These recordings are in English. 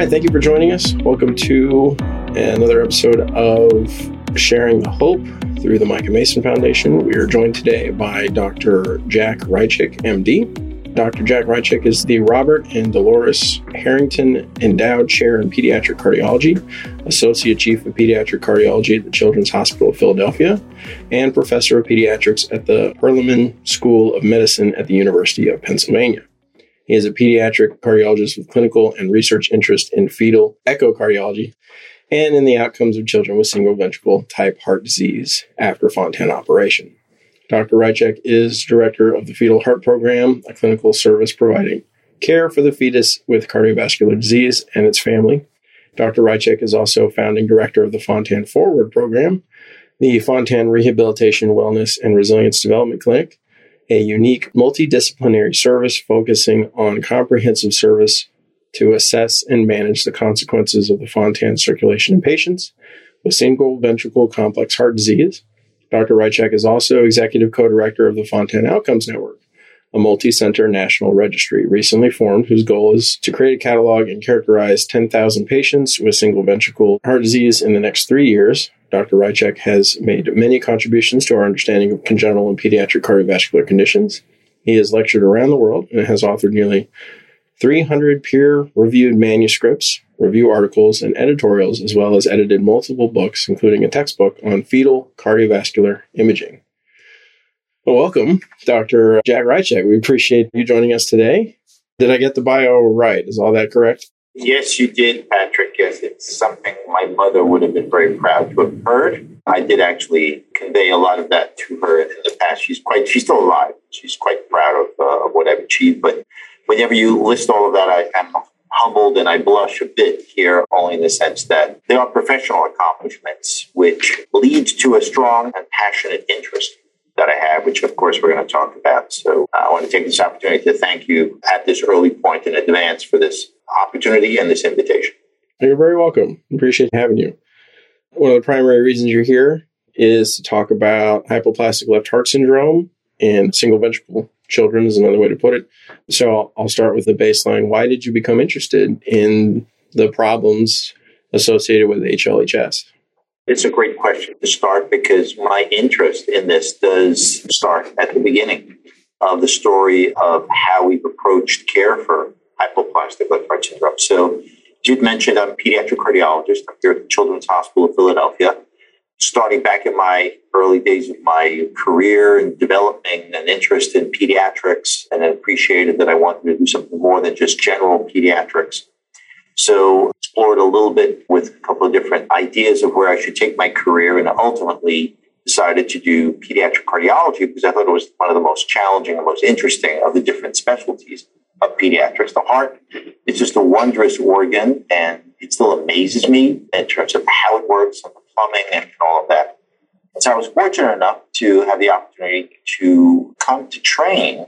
right, thank you for joining us. Welcome to another episode of Sharing the Hope through the Micah Mason Foundation. We are joined today by Dr. Jack Rychik, MD. Dr. Jack Rychik is the Robert and Dolores Harrington Endowed Chair in Pediatric Cardiology, Associate Chief of Pediatric Cardiology at the Children's Hospital of Philadelphia, and Professor of Pediatrics at the Perelman School of Medicine at the University of Pennsylvania. He is a pediatric cardiologist with clinical and research interest in fetal echocardiology and in the outcomes of children with single ventricle type heart disease after Fontan operation. Dr. Rychik is director of the Fetal Heart Program, a clinical service providing care for the fetus with cardiovascular disease and its family. Dr. Rychik is also founding director of the Fontan Forward Program, the Fontan Rehabilitation, Wellness, and Resilience Development Clinic, a unique multidisciplinary service focusing on comprehensive service to assess and manage the consequences of the Fontan circulation in patients with single ventricle complex heart disease Dr. Rychik is also executive co director of the Fontan Outcomes Network, a multi center national registry recently formed whose goal is to create a catalog and characterize 10,000 patients with single ventricle heart disease in the next three years. Dr. Rychik has made many contributions to our understanding of congenital and pediatric cardiovascular conditions. He has lectured around the world and has authored nearly 300 peer reviewed manuscripts, review articles, and editorials, as well as edited multiple books, including a textbook on fetal cardiovascular imaging. Well, welcome, Dr. Jack Rychik. We appreciate you joining us today. Did I get the bio right? Is all that correct? Yes, you did, Patrick. Yes, it's something my mother would have been very proud to have heard. I did actually convey a lot of that to her in the past. She's quite, she's still alive. She's quite proud of, uh, of what I've achieved. But whenever you list all of that, I am humbled and I blush a bit here, only in the sense that they are professional accomplishments, which leads to a strong and passionate interest that I have, which of course we're going to talk about. So uh, I want to take this opportunity to thank you at this early point in advance for this opportunity and this invitation. You're very welcome. Appreciate having you. One of the primary reasons you're here is to talk about hypoplastic left heart syndrome and single ventricle children is another way to put it. So I'll start with the baseline. Why did you become interested in the problems associated with HLHS? It's a great question to start because my interest in this does start at the beginning of the story of how we've approached care for hypoplastic left heart syndrome. So, as you mentioned, I'm a pediatric cardiologist. I'm here at the Children's Hospital of Philadelphia starting back in my early days of my career and developing an interest in pediatrics and I appreciated that I wanted to do something more than just general pediatrics. So explored a little bit with a couple of different ideas of where I should take my career and ultimately decided to do pediatric cardiology because I thought it was one of the most challenging and most interesting of the different specialties of pediatrics. The heart is just a wondrous organ and it still amazes me in terms of how it works and the plumbing and all of that. And so I was fortunate enough to have the opportunity to come to train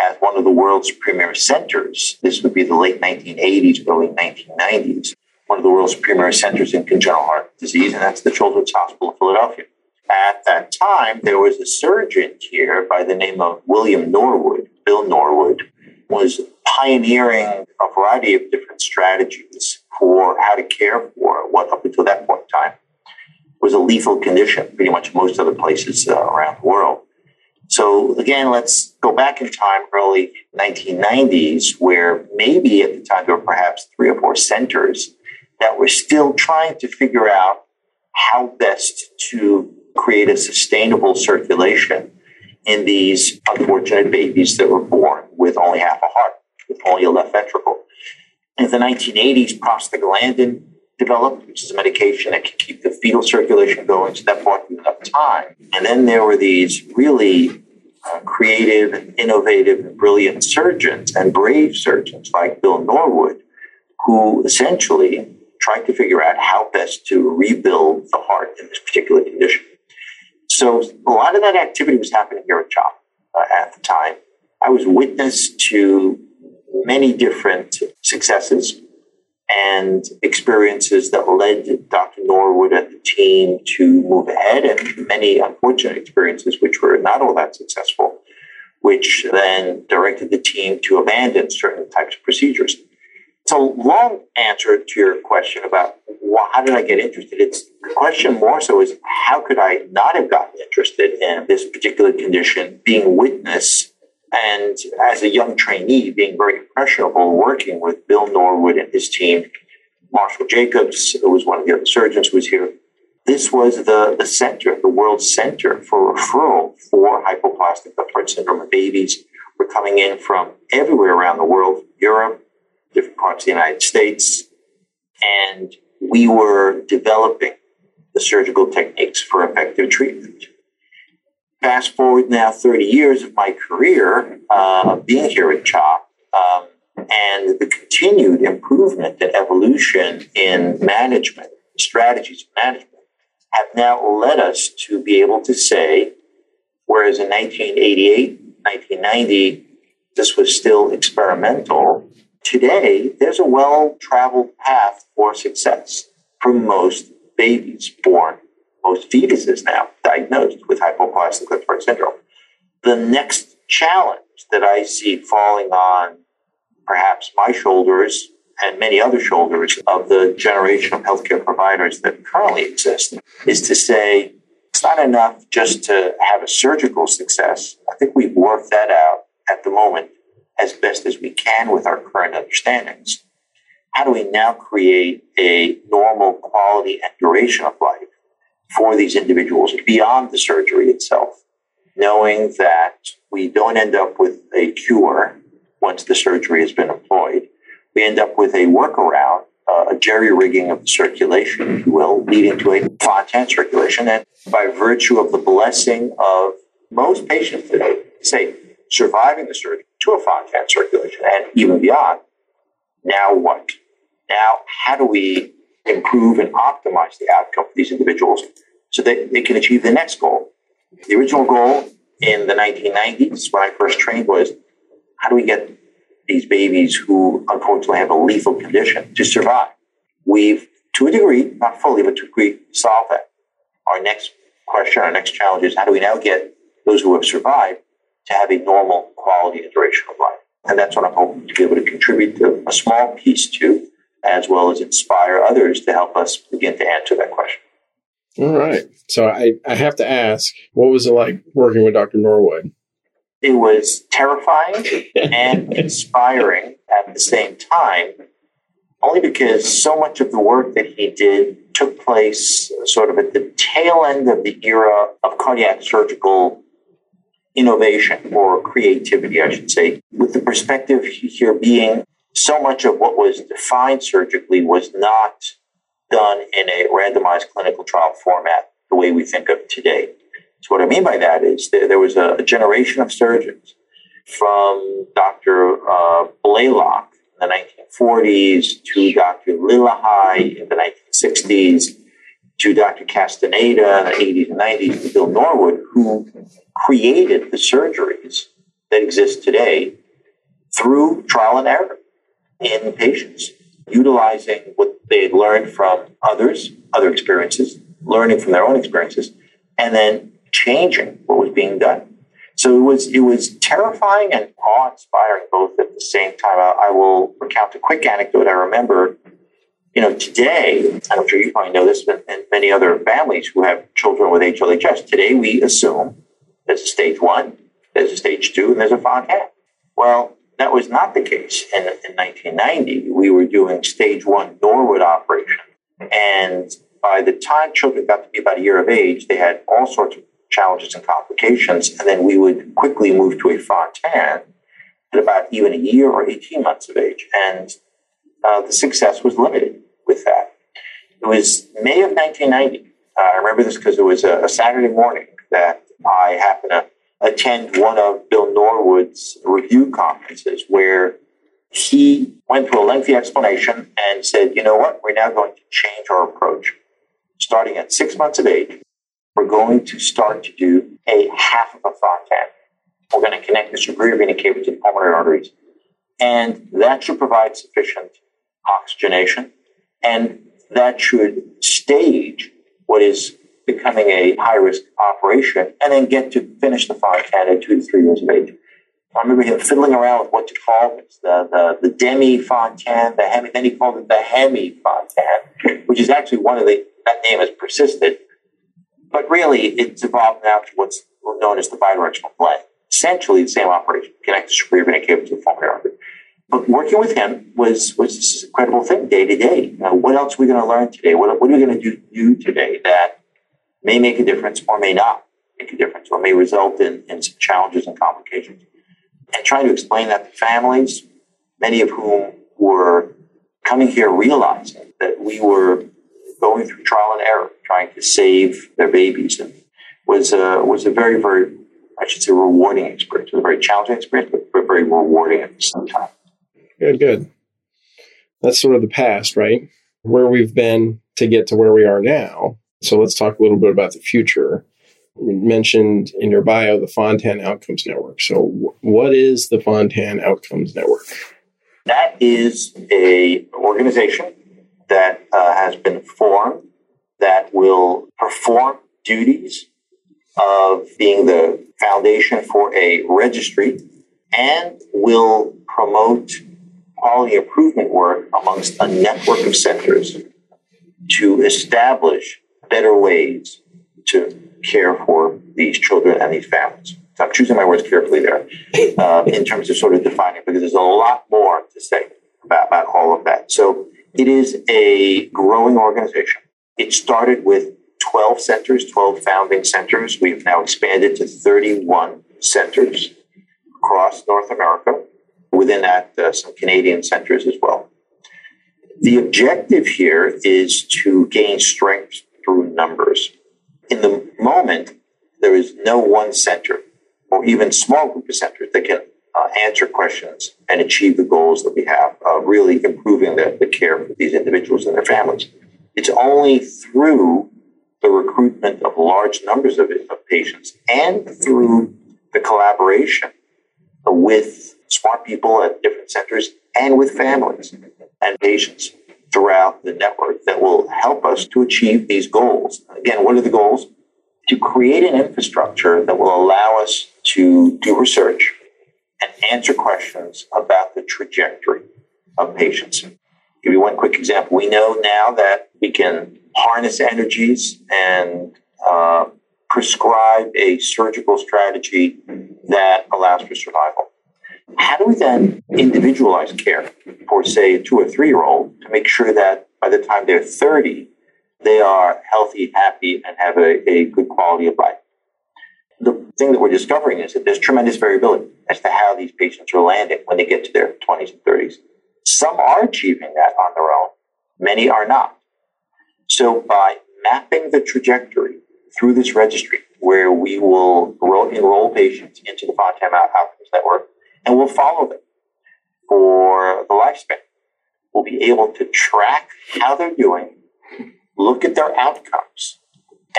at one of the world's premier centers. This would be the late 1980s, early 1990s. One of the world's premier centers in congenital heart disease, and that's the Children's Hospital of Philadelphia. At that time, there was a surgeon here by the name of William Norwood. Bill Norwood was pioneering a variety of different strategies for how to care for what up until that point in time was a lethal condition, pretty much most other places uh, around the world. So again, let's go back in time, early 1990s, where maybe at the time there were perhaps three or four centers that were still trying to figure out how best to create a sustainable circulation in these unfortunate babies that were born with only half a heart, with only a left ventricle. In the 1980s, prostaglandin developed, which is a medication that can keep the fetal circulation going, so that bought you enough time. And then there were these really uh, creative, innovative, brilliant surgeons and brave surgeons like Bill Norwood, who essentially tried to figure out how best to rebuild the heart in this particular condition. So a lot of that activity was happening here at CHOP uh, at the time. I was witness to many different successes and experiences that led Dr. Norwood and the team to move ahead, and many unfortunate experiences which were not all that successful, which then directed the team to abandon certain types of procedures. It's a long answer to your question about why, how did I get interested. It's the question more so is how could I not have gotten interested in this particular condition, being witness and as a young trainee, being very impressionable, working with Bill Norwood and his team, Marshall Jacobs, who was one of the other surgeons who was here. This was the, the center, the world center for referral for hypoplastic left heart syndrome. Babies were coming in from everywhere around the world, Europe, different parts of the United States, and we were developing the surgical techniques for effective treatment. Fast forward now 30 years of my career uh, being here at CHOP um, and the continued improvement and evolution in management, strategies of management, have now led us to be able to say, whereas in 1988, 1990, this was still experimental, Today, there's a well traveled path for success for most babies born, most fetuses now diagnosed with hypoplastic left syndrome. The next challenge that I see falling on perhaps my shoulders and many other shoulders of the generation of healthcare providers that currently exist is to say it's not enough just to have a surgical success. I think we've worked that out at the moment as best as we can with our current understandings. How do we now create a normal quality and duration of life for these individuals beyond the surgery itself, knowing that we don't end up with a cure once the surgery has been employed. We end up with a workaround, uh, a jerry rigging of the circulation, if you will, leading to a Fontan circulation. And by virtue of the blessing of most patients today, say, surviving the surgery to a Fontan circulation and even beyond. Now what? Now, how do we improve and optimize the outcome for these individuals so that they can achieve the next goal? The original goal in the 1990s, when I first trained, was how do we get these babies who unfortunately have a lethal condition to survive? We've, to a degree, not fully, but to a degree, solved that. Our next question, our next challenge is how do we now get those who have survived to have a normal quality and duration of life. And that's what I'm hoping to be able to contribute to a small piece to, as well as inspire others to help us begin to answer that question. All right. So I, I have to ask, what was it like working with Dr. Norwood? It was terrifying and inspiring at the same time, only because so much of the work that he did took place sort of at the tail end of the era of cardiac surgical innovation or creativity, I should say, with the perspective here being so much of what was defined surgically was not done in a randomized clinical trial format the way we think of today. So, what I mean by that is there, there was a, generation of surgeons from Dr. Uh, Blalock in the 1940s to Dr. Lillehei in the 1960s to Dr. Castaneda in the 80s and 90s to Bill Norwood, who created the surgeries that exist today through trial and error in patients, utilizing what they had learned from others, other experiences, learning from their own experiences, and then changing what was being done. So it was it was terrifying and awe-inspiring both at the same time. I, I will recount a quick anecdote I remember you know, today, I'm sure you probably know this, but and many other families who have children with HLHS, today we assume there's a stage one, there's a stage two, and there's a Fontan. Well, that was not the case in, in 1990. We were doing stage one Norwood operation. And by the time children got to be about a year of age, they had all sorts of challenges and complications. And then we would quickly move to a Fontan at about even a year or 18 months of age. And uh, the success was limited with that. It was May of 1990. Uh, I remember this because it was a, a, Saturday morning that I happened to attend one of Bill Norwood's review conferences where he went through a lengthy explanation and said, you know what, we're now going to change our approach. Starting at six months of age, we're going to start to do a half of a Fontan. We're going to connect the superior vena cava to the pulmonary arteries. And that should provide sufficient oxygenation and that should stage what is becoming a high risk operation and then get to finish the Fontan at two to three years of age. I remember him fiddling around with what to call this, the, the, the Demi Fontan, the Hemi, then he called it the Hemi Fontan, which is actually one of the, that name has persisted. But really, it's evolved now to what's known as the bidirectional Glenn. Essentially the same operation, connect the superior vena cava to the pulmonary artery. But working with him was, was this incredible thing day to day. What else are we going to learn today? What, what are we going to do, do today that may make a difference or may not make a difference or may result in, in some challenges and complications? and trying to explain that to families, many of whom were coming here realizing that we were going through trial and error, trying to save their babies, and was a, was a very, very, I should say, rewarding experience. It was a very challenging experience, but very rewarding at the same time. Good, good. That's sort of the past, right? Where we've been to get to where we are now. So let's talk a little bit about the future. You mentioned in your bio the Fontan Outcomes Network. So, what is the Fontan Outcomes Network? That is a organization that uh, has been formed that will perform duties of being the foundation for a registry and will promote quality improvement work amongst a network of centers to establish better ways to care for these children and these families. So I'm choosing my words carefully there uh, in terms of sort of defining because there's a lot more to say about, about all of that. So it is a growing organization. It started with 12 centers, 12 founding centers. We've now expanded to 31 centers across North America. Within that, uh, some Canadian centers as well. The objective here is to gain strength through numbers in the moment, there is no one center or even small group of centers that can uh, answer questions and achieve the goals that we have of really improving the, the care for these individuals and their families. It's only through the recruitment of large numbers of, of patients and through the collaboration with smart people at different centers and with families and patients throughout the network that will help us to achieve these goals. Again, what are the goals? To create an infrastructure that will allow us to do research and answer questions about the trajectory of patients. Give you one quick example. We know now that we can harness energies and uh, prescribe a surgical strategy that allows for. How do we then individualize care for, say, a two or three year old to make sure that by the time they're 30, they are healthy, happy, and have a, a good quality of life? The thing that we're discovering is that there's tremendous variability as to how these patients are landing when they get to their 20s and 30s. Some are achieving that on their own, many are not. So, by mapping the trajectory through this registry, where we will enroll, patients into the Fontan Outcomes Network, and we'll follow them for the lifespan. We'll be able to track how they're doing, look at their outcomes,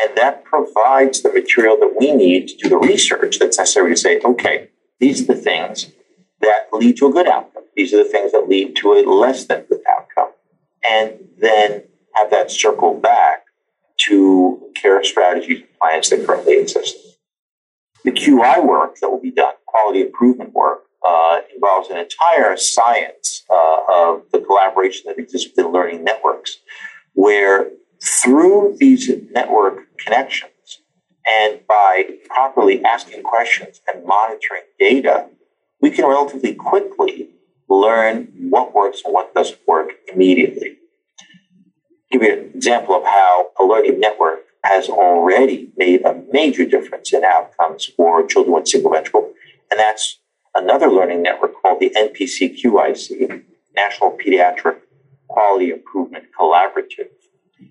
and that provides the material that we need to do the research that's necessary to say, okay, these are the things that lead to a good outcome. These are the things that lead to a less than good outcome. And then have that circle back to care strategies and plans that currently exist. The QI work that will be done, quality improvement work, uh, involves an entire science uh, of the collaboration that exists within learning networks, where through these network connections and by properly asking questions and monitoring data, we can relatively quickly learn what works and what doesn't work immediately. Give you an example of how a learning network has already made a major difference in outcomes for children with single ventricle, and that's another learning network called the NPCQIC, National Pediatric Quality Improvement Collaborative.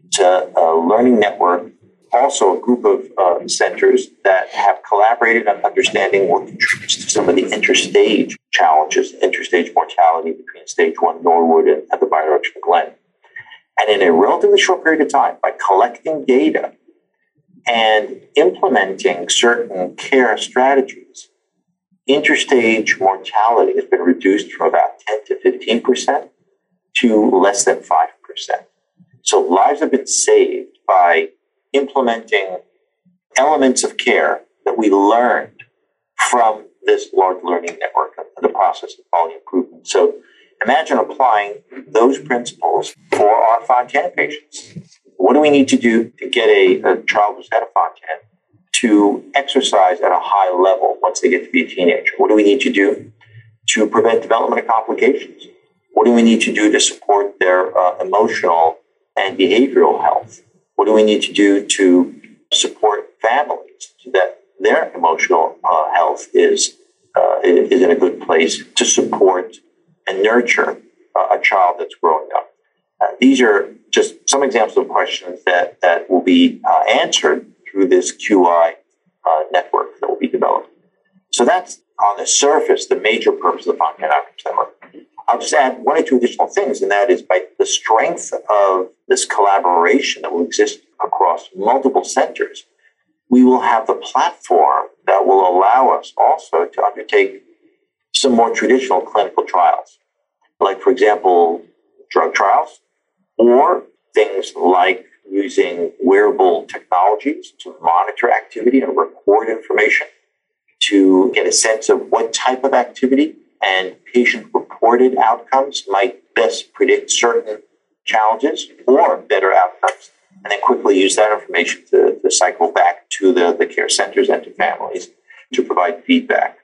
It's a, a learning network, also a group of uh, centers that have collaborated on understanding what contributes to some of the interstage challenges, interstage mortality between stage one Norwood and, and the bidirectional Glenn. And in a relatively short period of time, by collecting data and implementing certain care strategies, interstage mortality has been reduced from about 10 to 15% to less than 5%. So lives have been saved by implementing elements of care that we learned from this large learning network and the process of quality improvement. So imagine applying those principles for our Fontan patients. What do we need to do to get a, a child who's had a Fontan to exercise at a high level once they get to be a teenager? What do we need to do to prevent development of complications? What do we need to do to support their uh, emotional and behavioral health? What do we need to do to support families so that their emotional uh, health is, uh, is in a good place to support and nurture uh, a child that's growing up? Uh, these are just some examples of questions that, that will be uh, answered through this QI uh, network that will be developed. So that's on the surface the major purpose of the Fontan Outcomes Network. I'll just add one or two additional things, and that is by the strength of this collaboration that will exist across multiple centers, we will have the platform that will allow us also to undertake some more traditional clinical trials, like, for example, drug trials, or things like using wearable technologies to monitor activity and record information to get a sense of what type of activity and patient reported outcomes might best predict certain challenges or better outcomes, and then quickly use that information to, to cycle back to the, the care centers and to families to provide feedback.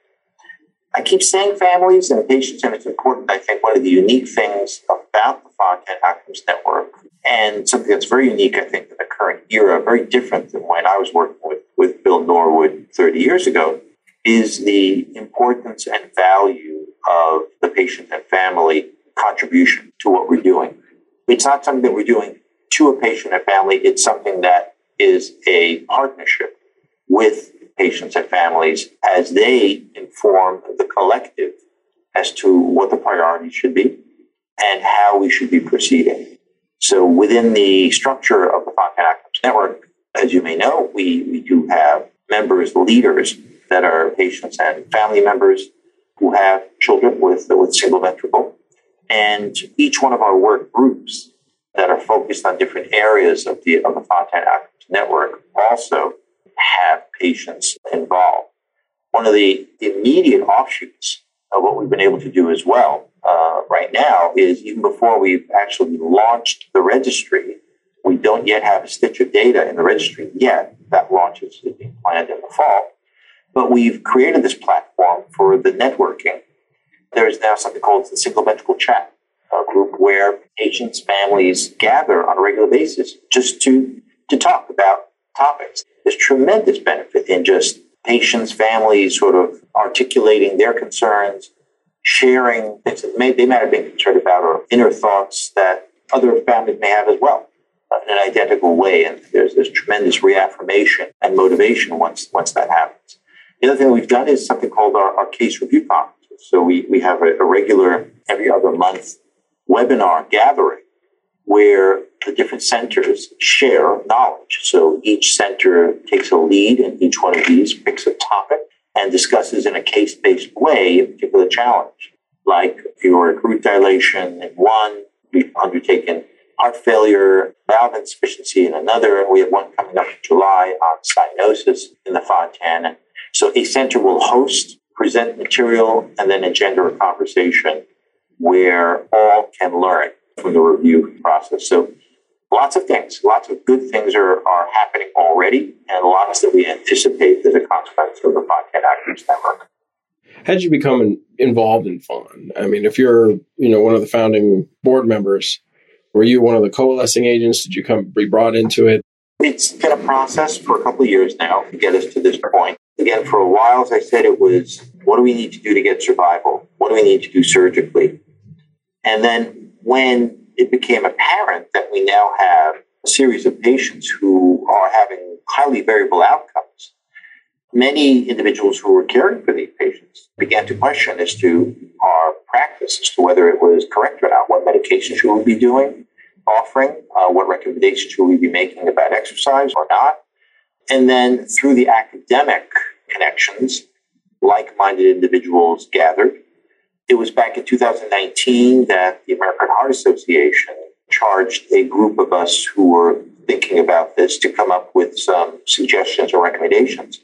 I keep saying families and patients, and it's important. I think one of the unique things about the Fontan Outcomes Network, and something that's very unique, I think, in the current era, very different than when I was working with, with Bill Norwood 30 years ago, is the importance and value of the patient and family contribution to what we're doing. It's not something that we're doing to a patient and family, it's something that is a partnership with patients and families as they inform the collective as to what the priorities should be and how we should be proceeding. So within the structure of the Fontan Outcomes Network, as you may know, we, we do have members, leaders that are patients and family members who have children with, with single ventricle. And each one of our work groups that are focused on different areas of the, of the Fontan Outcomes Network also have patients involved. One of the immediate offshoots of what we've been able to do as well uh, right now is even before we've actually launched the registry, we don't yet have a stitch of data in the registry yet. That launch is being planned in the fall. But we've created this platform for the networking. There is now something called the single chat a group where patients, families gather on a regular basis just to, to talk about topics. There's tremendous benefit in just patients, families sort of articulating their concerns, sharing things that may, they might have been concerned about or inner thoughts that other families may have as well uh, in an identical way. And there's this tremendous reaffirmation and motivation once, once that happens. The other thing we've done is something called our, our case review conferences. So we, we have a, a regular every other month webinar gathering where the different centers share knowledge. So each center takes a lead in each one of these, picks a topic, and discusses in a case based way a particular challenge. Like aortic root dilation in one, we've undertaken heart failure, valve insufficiency in another, and we have one coming up in July on cyanosis in the Fontan. So a center will host, present material, and then engender a conversation where all can learn from the review process. So lots of things, lots of good things are, are happening already, and lots that we anticipate as a consequence of the Fontan Outcomes Network. How did you become involved in FON? I mean, if you're, you know, one of the founding board members, were you one of the coalescing agents? Did you come be brought into it? It's been a process for a couple of years now to get us to this point. Again, for a while, as I said, it was what do we need to do to get survival? What do we need to do surgically? And then when it became apparent that we now have a series of patients who are having highly variable outcomes, many individuals who were caring for these patients began to question as to our practice, as to whether it was correct or not. What medications should we be doing, offering? Uh, what recommendations should we be making about exercise or not? And then through the academic connections, like minded individuals gathered it was back in 2019 that the American Heart Association charged a group of us who were thinking about this to come up with some suggestions or recommendations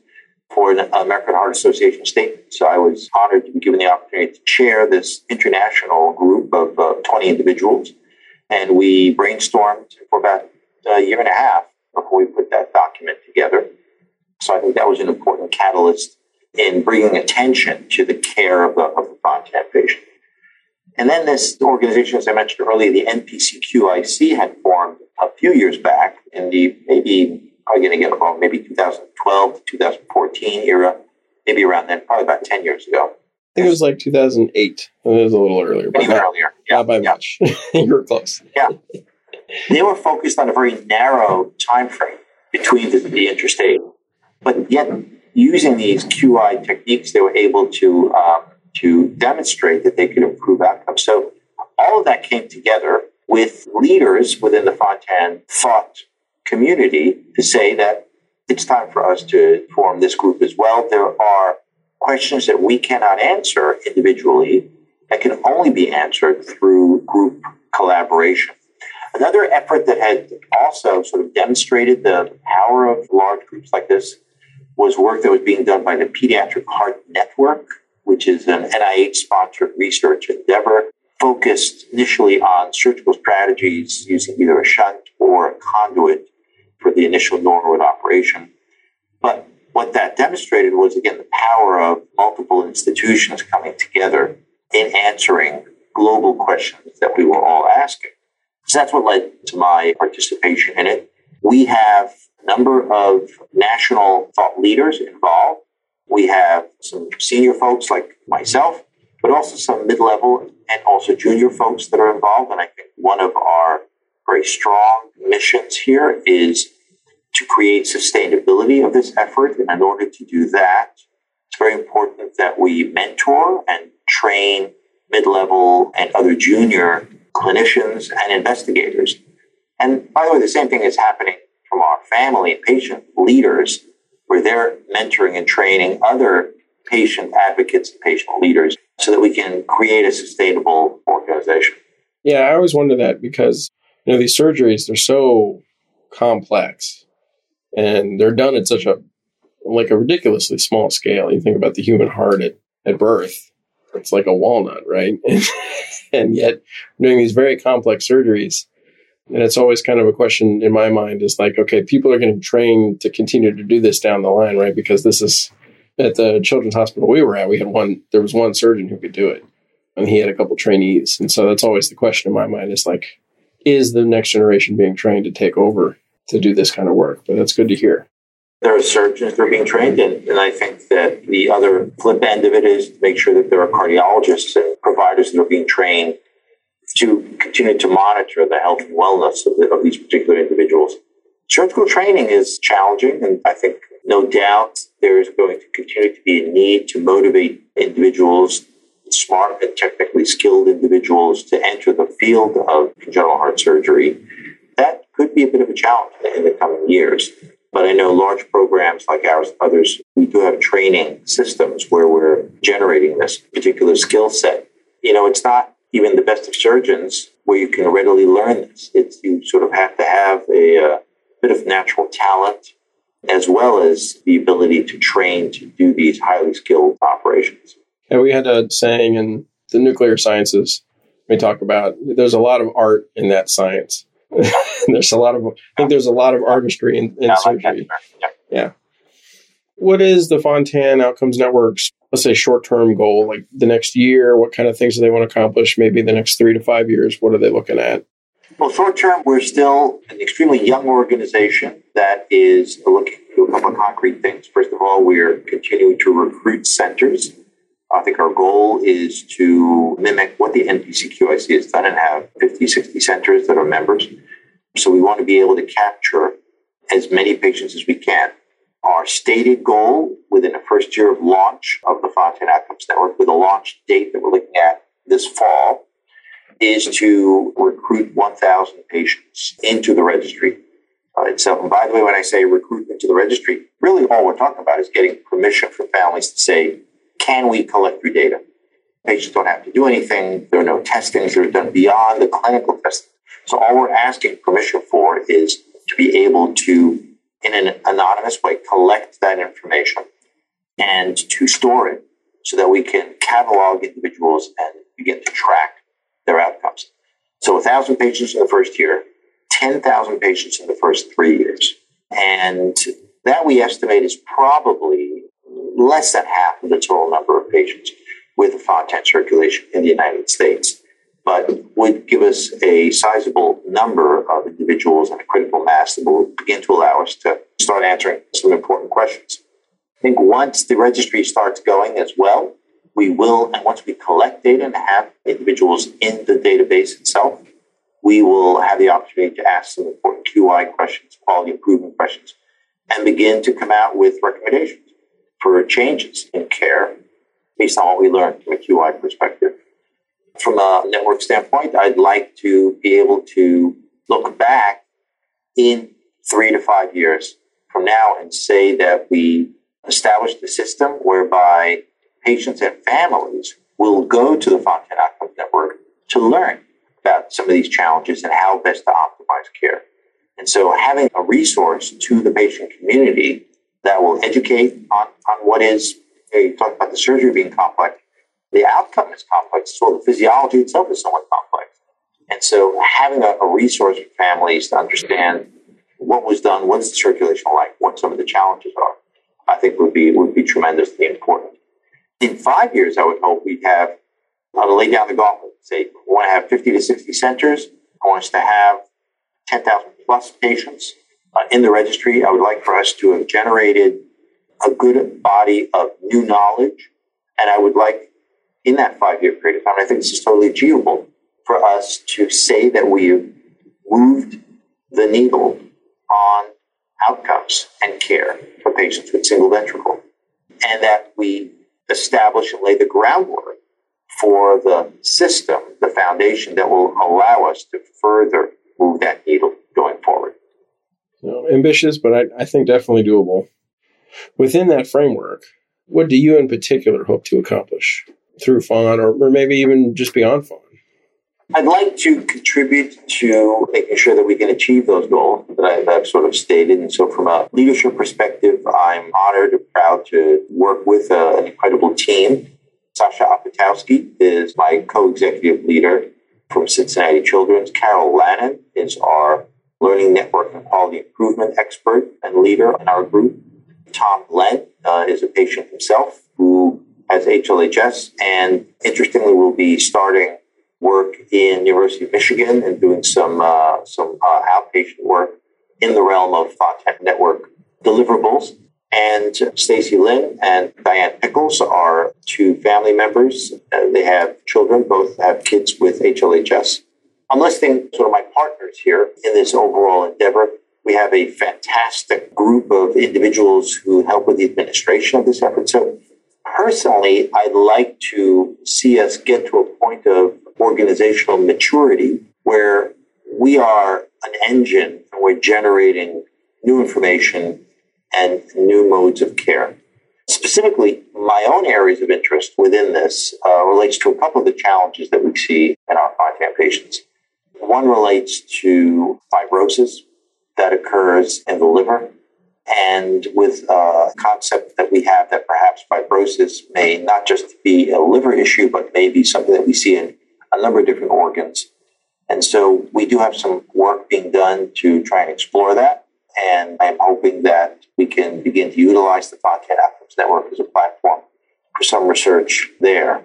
for an American Heart Association statement. So I was honored to be given the opportunity to chair this international group of uh, 20 individuals. And we brainstormed for about a year and a half before we put that document together. So I think that was an important catalyst in bringing attention to the care of the, of the Fontan patient. And then this organization, as I mentioned earlier, the NPCQIC had formed a few years back in the maybe, probably going to get about maybe 2012, 2014 era, maybe around then, probably about 10 years ago. I think it was like 2008. It was a little earlier. But Even not, earlier. Yeah, not by yeah. much. you were close. Yeah. They were focused on a very narrow time frame between the, the interstage. But yet, using these QI techniques, they were able to um, to demonstrate that they could improve outcomes. So all of that came together with leaders within the Fontan thought community to say that it's time for us to form this group as well. There are questions that we cannot answer individually that can only be answered through group collaboration. Another effort that had also sort of demonstrated the power of large groups like this was work that was being done by the Pediatric Heart Network, which is an NIH sponsored research endeavor focused initially on surgical strategies using either a shunt or a conduit for the initial Norwood operation. But what that demonstrated was, again, the power of multiple institutions coming together in answering global questions that we were all asking. So that's what led to my participation in it. We have number of national thought leaders involved. We have some senior folks like myself, but also some mid level and also junior folks that are involved. And I think one of our very strong missions here is to create sustainability of this effort. And in order to do that, it's very important that we mentor and train mid level and other junior clinicians and investigators. And by the way, the same thing is happening from our family and patient leaders, where they're mentoring and training other patient advocates and patient leaders so that we can create a sustainable organization. Yeah, I always wonder that because you know these surgeries they're so complex and they're done at such a like a ridiculously small scale. You think about the human heart at, at birth, it's like a walnut, right? and yet doing these very complex surgeries. And it's always kind of a question in my mind is like, okay, people are getting trained to continue to do this down the line, right? Because this is at the children's hospital we were at, we had one, there was one surgeon who could do it and he had a couple trainees. And so that's always the question in my mind is like, is the next generation being trained to take over to do this kind of work? But that's good to hear there are surgeons that are being trained in. And I think that the other flip end of it is to make sure that there are cardiologists and providers that are being trained to continue to monitor the health and wellness of, the, of these particular individuals. Surgical training is challenging, and I think no doubt there is going to continue to be a need to motivate individuals, smart and technically skilled individuals, to enter the field of congenital heart surgery. That could be a bit of a challenge in the coming years. But I know large programs like ours, and others, we do have training systems where we're generating this particular skill set. You know, it's not even the best of surgeons where you can readily learn this. It's you sort of have to have a, a uh, bit of natural talent as well as the ability to train to do these highly skilled operations. And we had a saying in the nuclear sciences we talk about there's a lot of art in that science. there's a lot of I think there's a lot of artistry in, in surgery. Yeah. yeah. What is the Fontan Outcomes Network's let's say short term goal? Like the next year, what kind of things do they want to accomplish? Maybe the next three to five years, what are they looking at? Well, short term, we're still an extremely young organization that is looking to a couple of concrete things. First of all, we're continuing to recruit centers. I think our goal is to mimic what the NPCQIC has done and have 50, 60 centers that are members. So we want to be able to capture as many patients as we can. Our stated goal within the first year of launch of the Fontan Outcomes Network, with a launch date that we're looking at this fall, is to recruit 1,000 patients into the registry uh, itself. And by the way, when I say recruit into the registry, really all we're talking about is getting permission for families to say, can we collect your data? Patients don't have to do anything. There are no testings that are done beyond the clinical testing. So all we're asking permission for is to be able to, in an anonymous way, collect that information and to store it so that we can catalog individuals and begin to track their outcomes. So 1,000 patients in the first year, 10,000 patients in the first three years. And that we estimate is probably less than half of the total number of patients with a Fontan circulation in the United States, but would give us a sizable number of individuals and a critical mass that will begin to allow us to start answering some important questions. I think once the registry starts going as well, we will, and once we collect data and have individuals in the database itself, we will have the opportunity to ask some important QI questions, quality improvement questions, and begin to come out with recommendations for changes in care based on what we learned from a QI perspective. From a network standpoint, I'd like to be able to look back in three to five years from now and say that we established a system whereby patients and families will go to the Fontan Outcomes Network to learn about some of these challenges and how best to optimize care. And so having a resource to the patient community that will educate on, on what is, you talk about the surgery being complex, the outcome is complex, so the physiology itself is somewhat complex. And so having a, a resource for families to understand what was done, what's the circulation like, what some of the challenges are, I think would be would be tremendously important. In five years, I would hope we'd have uh, lay down the gauntlet. Say we want to have 50 to 60 centers. I want us to have 10,000 plus patients uh, in the registry. I would like for us to have generated a good body of new knowledge. And I would like, in that five year period of time, I think this is totally achievable for us to say that we have moved the needle on outcomes and care for patients with single ventricle, and that we establish and lay the groundwork for the system, the foundation that will allow us to further move that needle going forward. ambitious, but I, I think definitely doable. Within that framework, what do you in particular hope to accomplish through FON or, or maybe even just beyond FON? I'd like to contribute to making sure that we can achieve those goals that I've, I've, sort of stated. And so, from a leadership perspective, I'm honored and proud to work with uh, an incredible team. Sasha Opotowsky is my co executive leader from Cincinnati Children's. Carol Lannon is our learning network and quality improvement expert and leader in our group. Tom Glenn uh, is a patient himself who has HLHS and interestingly we'll be starting work in University of Michigan and doing some uh, some uh, outpatient work in the realm of Fontan Network deliverables. And Stacy Lihn and Diane Pickles are two family members. Uh, they have children, both have kids with HLHS. I'm listing sort of my partners here in this overall endeavor. We have a fantastic group of individuals who help with the administration of this effort. So personally, I'd like to see us get to a point of organizational maturity where we are an engine and we're generating new information and new modes of care. Specifically, my own areas of interest within this uh, relates to a couple of the challenges that we see in our Fontan patients. One relates to fibrosis that occurs in the liver and with a concept that we have that perhaps fibrosis may not just be a liver issue, but may be something that we see in a number of different organs. And so we do have some work being done to try and explore that. And I'm hoping that we can begin to utilize the Fontan Outcomes Network as a platform for some research there.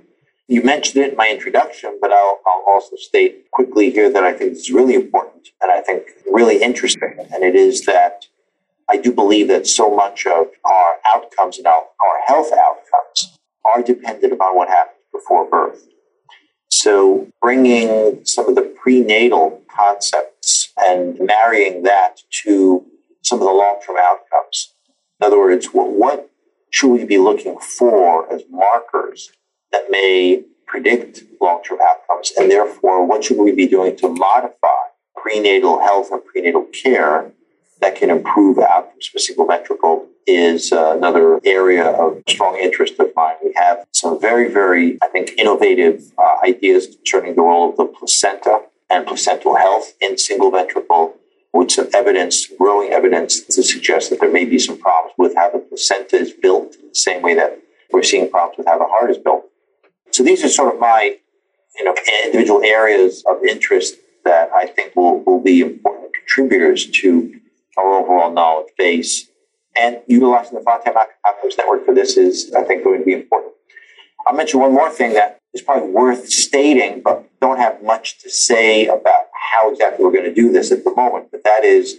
You mentioned it in my introduction, but I'll, I'll also state quickly here that I think is really important and I think really interesting. And it is that I do believe that so much of our outcomes and our, our health outcomes are dependent upon what happens before birth. So, bringing some of the prenatal concepts and marrying that to some of the long term outcomes. In other words, what, what should we be looking for as markers that may predict long term outcomes? And therefore, what should we be doing to modify prenatal health and prenatal care that can improve outcomes for single ventricle is uh, another area of strong interest of mine. We have some very, very, I think, innovative uh, ideas concerning the role of the placenta and placental health in single ventricle. with some evidence, growing evidence to suggest that there may be some problems with how the placenta is built, in the same way that we're seeing problems with how the heart is built. So these are sort of my, you know, individual areas of interest that I think will, will be important contributors to our overall knowledge base. And utilizing the Fontan Outcomes Network for this is, I think, going to be important. I'll mention one more thing that is probably worth stating, but don't have much to say about how exactly we're going to do this at the moment. But that is,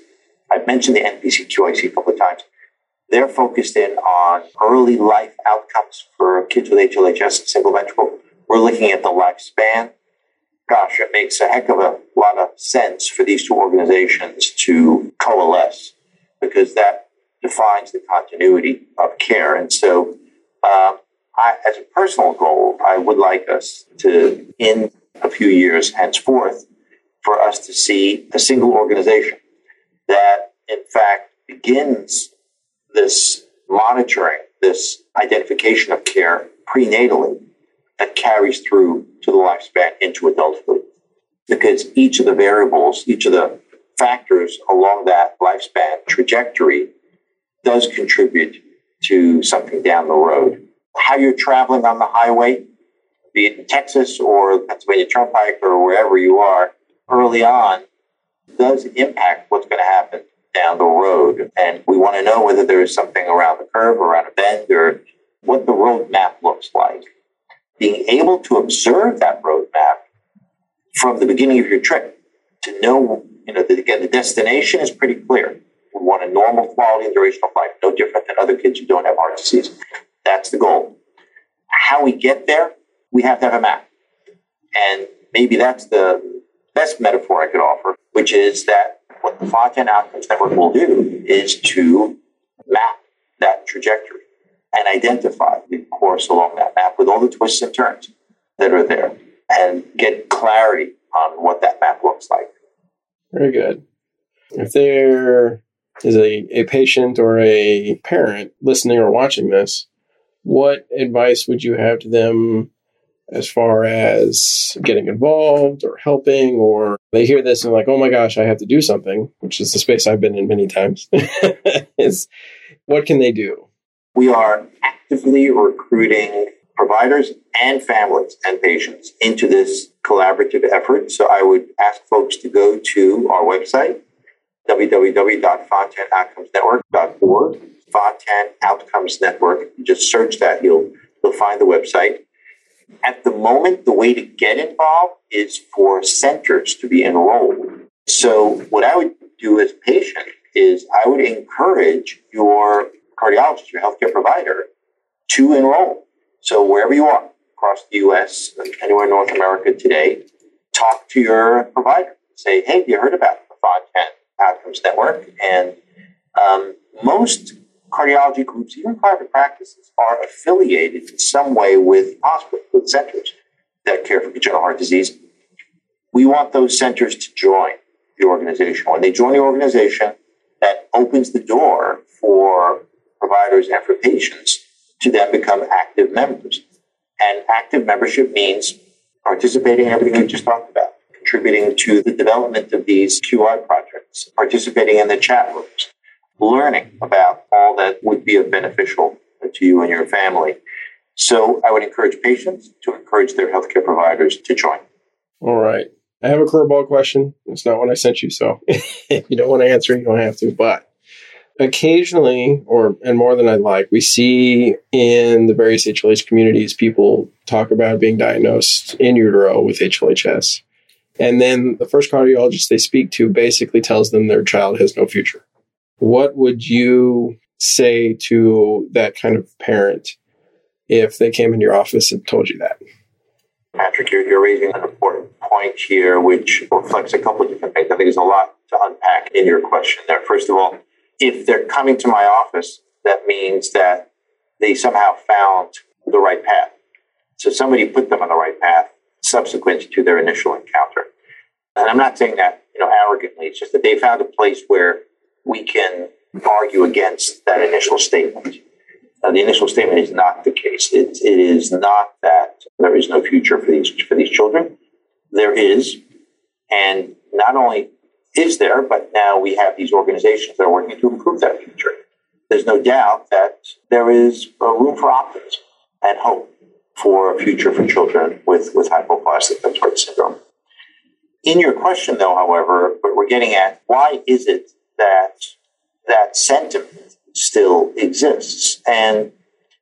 I've mentioned the NPC QIC a couple of times. They're focused in on early life outcomes for kids with HLHS and single ventricle. We're looking at the lifespan. Gosh, it makes a heck of a lot of sense for these two organizations to coalesce because that defines the continuity of care. And so, um, I, as a personal goal, I would like us to, in a few years henceforth, for us to see a single organization that, in fact, begins this monitoring, this identification of care prenatally that carries through to the lifespan into adulthood. Because each of the variables, each of the factors along that lifespan trajectory does contribute to something down the road. How you're traveling on the highway, be it in Texas or Pennsylvania Turnpike or wherever you are, early on does impact what's going to happen down the road. And we want to know whether there is something around the curve, or around a bend, or what the roadmap looks like. Being able to observe that roadmap from the beginning of your trip to know, you know, that again, the destination is pretty clear. We want a normal quality and duration of life, no different than other kids who don't have heart disease. That's the goal. How we get there, we have to have a map. And maybe that's the best metaphor I could offer, which is that what the Fontan Outcomes Network will do is to map that trajectory and identify course along that map with all the twists and turns that are there and get clarity on what that map looks like. Very good. If there is a, a patient or a parent listening or watching this, what advice would you have to them as far as getting involved or helping, or they hear this and like, oh my gosh, I have to do something, which is the space I've been in many times. is what can they do? We are actively recruiting providers and families and patients into this collaborative effort. So I would ask folks to go to our website, www.fontanoutcomesnetwork.org, Fontan Outcomes Network. Just search that, you'll, you'll find the website. At the moment, the way to get involved is for centers to be enrolled. So, what I would do as a patient is I would encourage your cardiologist, your healthcare provider, to enroll. So, wherever you are across the US, anywhere in North America today, talk to your provider. Say, hey, have you heard about the Fontan Outcomes Network? And um, most cardiology groups, even private practices, are affiliated in some way with hospitals, with centers that care for congenital heart disease. We want those centers to join the organization. When they join the organization, that opens the door for providers and for patients to then become active members. And active membership means participating in everything we just talked about, contributing to the development of these QI projects, participating in the chat rooms, learning about all that would be of beneficial to you and your family. So I would encourage patients to encourage their healthcare providers to join. All right. I have a curveball question. It's not one I sent you, so if you don't want to answer, you don't have to. But occasionally, or and more than I'd like, we see in the various HLH communities people talk about being diagnosed in utero with HLHS. And then the first cardiologist they speak to basically tells them their child has no future. What would you say to that kind of parent if they came in your office and told you that? Patrick, you're, you're raising an important point here, which reflects a couple of different things. I think there's a lot to unpack in your question there. First of all, if they're coming to my office, that means that they somehow found the right path. So somebody put them on the right path subsequent to their initial encounter. And I'm not saying that, you know, arrogantly. It's just that they found a place where we can argue against that initial statement. Uh, the initial statement is not the case. It, it is not that there is no future for these for these children. There is, and not only is there, but now we have these organizations that are working to improve that future. There's no doubt that there is room for optimism and hope for a future for children with, with hypoplastic left syndrome. In your question, though, however, what we're getting at, why is it that that sentiment still exists? And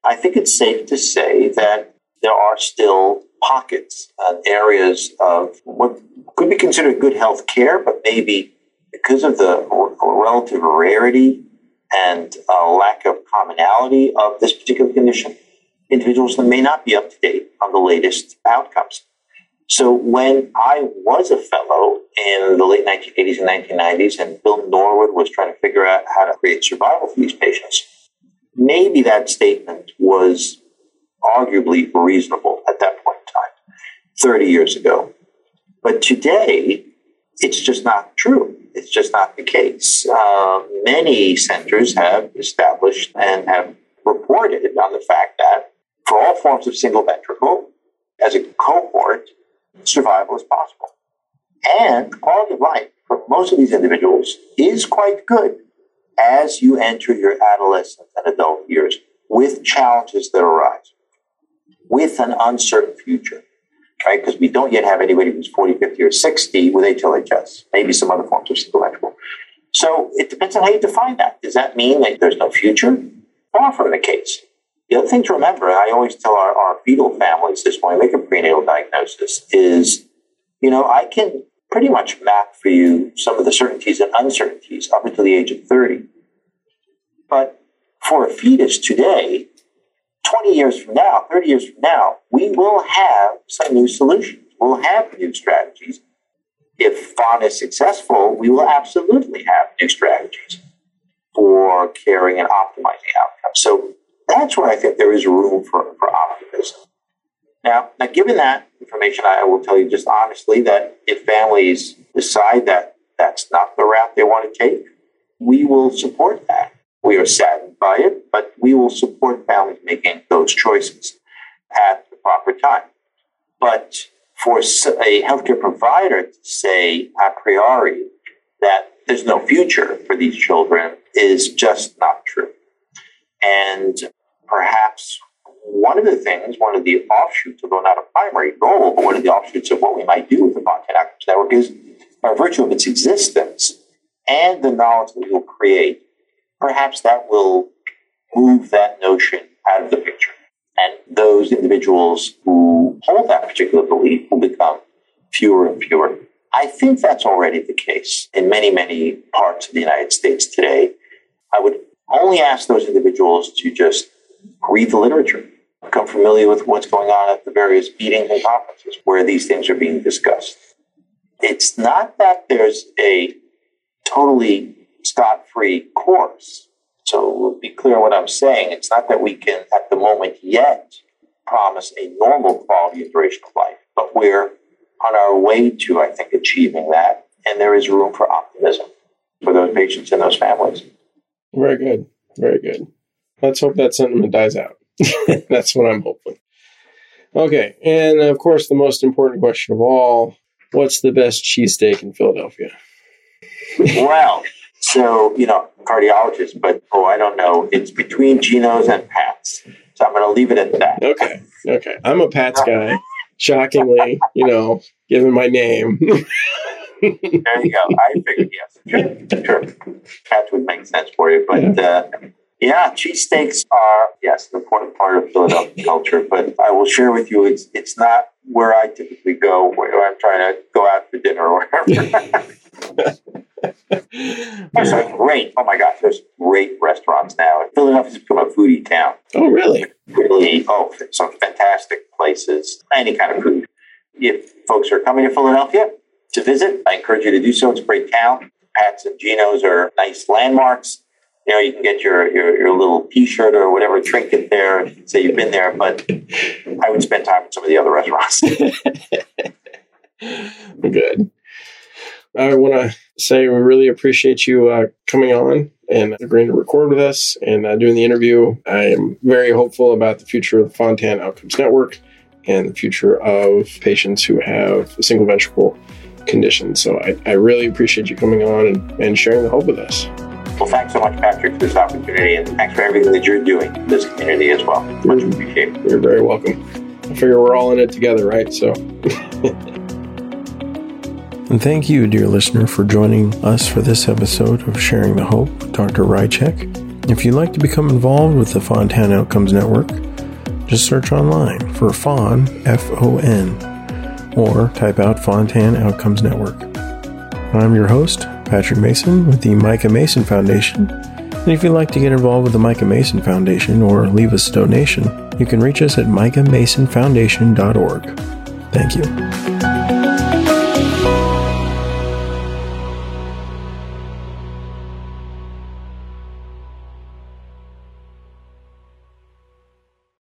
I think it's safe to say that there are still pockets and areas of what could be considered good health care, but maybe because of the relative rarity and uh, lack of commonality of this particular condition, individuals that may not be up to date on the latest outcomes. So when I was a fellow in the late 1980s and 1990s, and Bill Norwood was trying to figure out how to create survival for these patients, maybe that statement was arguably reasonable at that 30 years ago. But today, it's just not true. It's just not the case. Uh, many centers have established and have reported on the fact that for all forms of single ventricle, as a cohort, survival is possible. And quality of life for most of these individuals is quite good as you enter your adolescent and adult years with challenges that arise, with an uncertain future, right? Because we don't yet have anybody who's 40, 50, or 60 with HLHS, maybe some other forms of ventricle. So it depends on how you define that. Does that mean that there's no future? Far from the case. The other thing to remember, I always tell our, our fetal families this when we make a prenatal diagnosis, is, you know, I can pretty much map for you some of the certainties and uncertainties up until the age of 30. But for a fetus today, 20 years from now, 30 years from now, we will have some new solutions. We'll have new strategies. If FON is successful, we will absolutely have new strategies for caring and optimizing outcomes. So that's where I think there is room for, for optimism. Now, now, given that information, I will tell you just honestly that if families decide that that's not the route they want to take, we will support that. We are saddened by it, but we will support families making those choices at the proper time. But for a healthcare provider to say a priori that there's no future for these children is just not true. And perhaps one of the things, one of the offshoots, although not a primary goal, but one of the offshoots of what we might do with the Fontan Outcomes Network is by virtue of its existence and the knowledge that we will create, perhaps that will move that notion out of the picture. And those individuals who hold that particular belief will become fewer and fewer. I think that's already the case in many, many parts of the United States today. I would only ask those individuals to just read the literature, become familiar with what's going on at the various meetings and conferences where these things are being discussed. It's not that there's a totally scot free course. So we'll be clear what I'm saying. It's not that we can, at the moment yet, promise a normal quality and duration of life, but we're on our way to, I think, achieving that. And there is room for optimism for those patients and those families. Very good. Very good. Let's hope that sentiment dies out. That's what I'm hoping. Okay, and of course, the most important question of all what's the best cheesesteak in Philadelphia? well, so, you know, cardiologist, but oh, I don't know. It's between Geno's and Pat's. So I'm going to leave it at that. Okay, okay. I'm a Pat's guy. Shockingly, you know, given my name. there you go. I figured yes. Sure, sure. Pat's would make sense for you, but. Yeah. Uh, yeah, cheesesteaks are yes an important part of Philadelphia culture, but I will share with you it's it's not where I typically go when I'm trying to go out for dinner or whatever. there's great. Oh my gosh, there's great restaurants now. Philadelphia's become a foodie town. Oh really? Really? Oh, some fantastic places. Any kind of food. If folks are coming to Philadelphia to visit, I encourage you to do so. It's a great town. Pat's and Geno's are nice landmarks you know, you can get your, your, your little T-shirt or whatever trinket there and say you've been there. But I would spend time at some of the other restaurants. Good. I want to say we really appreciate you uh, coming on and agreeing to record with us and uh, doing the interview. I am very hopeful about the future of the Fontan Outcomes Network and the future of patients who have a single ventricle condition. So I, I really appreciate you coming on and, and sharing the hope with us. Well, thanks so much, Patrick, for this opportunity, and thanks for everything that you're doing in this community as well. Much appreciated. You're very welcome. I figure we're all in it together, right? So. and thank you, dear listener, for joining us for this episode of Sharing the Hope with Dr. Rychik. If you'd like to become involved with the Fontan Outcomes Network, just search online for FON, F O N, or type out Fontan Outcomes Network. I'm your host, Patrick Mason with the Micah Mason Foundation. And if you'd like to get involved with the Micah Mason Foundation or leave us a donation, you can reach us at micahmasonfoundation.org. Thank you.